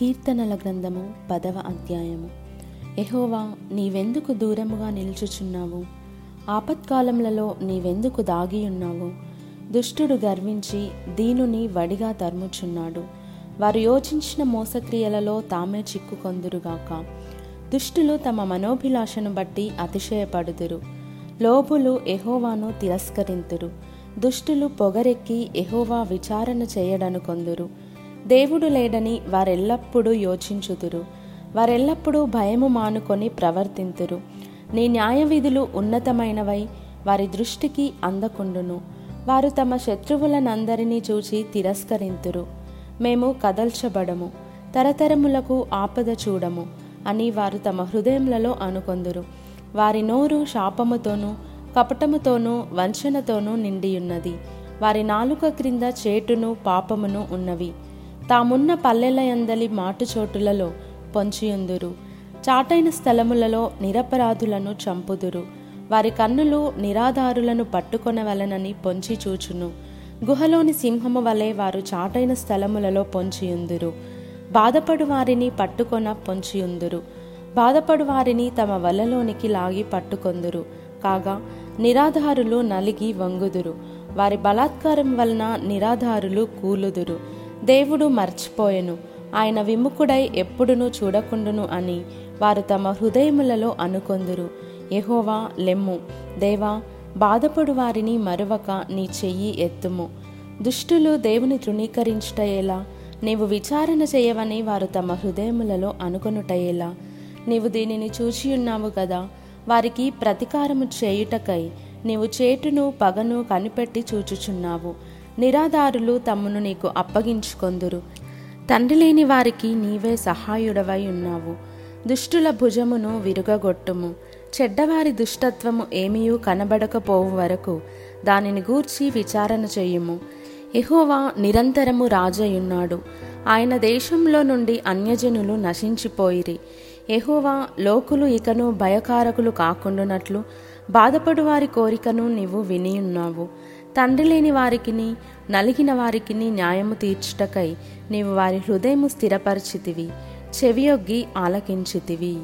కీర్తనల గ్రంథము పదవ అధ్యాయము. ఎహోవా నీవెందుకు దూరముగా నిల్చుచున్నావు? ఆపత్కాలములలో నీవెందుకు దాగియున్నావు? దుష్టుడు గర్వించి దీనుని వడిగా తరుముచున్నాడు. వారు యోచించిన మోసక్రియలలో తామే చిక్కుకొందురుగాక. దుష్టులు తమ మనోభిలాషను బట్టి అతిశయపడుదురు. లోబులు ఎహోవాను తిరస్కరింతురు. దుష్టులు పొగరెక్కి ఎహోవా విచారణ చేయడనుకొందురు. దేవుడు లేడని వారెల్లప్పుడూ యోచించుదురు. వారెల్లప్పుడూ భయము మానుకొని ప్రవర్తింతురు. నీ న్యాయవిధులు ఉన్నతమైనవై వారి దృష్టికి అందకుండును. వారు తమ శత్రువులనందరినీ చూచి తిరస్కరింతురు. మేము కదల్చబడము. తరతరములకు ఆపద చూడము అని వారు తమ హృదయములలో అనుకొందురు. వారి నోరు శాపముతోనూ కపటముతోనూ వంచనతోనూ నిండియున్నది. వారి నాలుక క్రింద చేటును పాపమును ఉన్నవి. తామున్న పల్లెలయందలి మాటుచోటులలో పొంచియుందురు. చాటైన స్థలములలో నిరపరాధులను చంపుదురు. వారి కన్నులు నిరాధారులను పట్టుకొనవలనని పొంచి చూచును. గుహలోని సింహము వలె వారు చాటైన స్థలములలో పొంచియుందురు. బాధపడు వారిని పట్టుకొన పొంచియుందురు. బాధపడు వారిని తమ వలలోనికి లాగి పట్టుకొందురు. కాగా నిరాధారులు నలిగి వంగుదురు. వారి బలాత్కారం వలన నిరాధారులు కూలుదురు. దేవుడు మర్చిపోయెను. ఆయన విముఖుడై ఎప్పుడునూ చూడకుండును అని వారు తమ హృదయములలో అనుకొందురు. ఎహోవా లెమ్ము. దేవా బాధపడు వారిని మరువక నీ చెయ్యి ఎత్తుము. దుష్టులు దేవుని తృణీకరించుటయేలా నీవు విచారణ చేయవని వారు తమ హృదయములలో అనుకొనుటయేలా. నీవు దీనిని చూచియున్నావు కదా వారికి ప్రతీకారము చేయుటకై నీవు చేటును పగను కనిపెట్టి చూచుచున్నావు. నిరాధారులు తమ్మును నీకు అప్పగించుకొందురు. తండ్రి లేని వారికి నీవే సహాయుడవై ఉన్నావు. దుష్టుల భుజమును విరుగగొట్టుము. చెడ్డవారి దుష్టత్వము ఏమీయూ కనబడకపోవు వరకు దానిని గూర్చి విచారణ చేయుము. ఎహోవా నిరంతరము రాజయున్నాడు ఆయన దేశంలో నుండి అన్యజనులు నశించిపోయిరి. ఎహోవా లోకులు ఇకను భయకారకులు కాకుండానట్లు బాధపడు వారి కోరికను నీవు వినియున్నావు. తండ్రి లేని వారికిని నలిగిన వారికిని న్యాయము తీర్చుటకై నీవు వారి హృదయము స్థిరపరిచితివి చెవియొగ్గి ఆలకించితివి.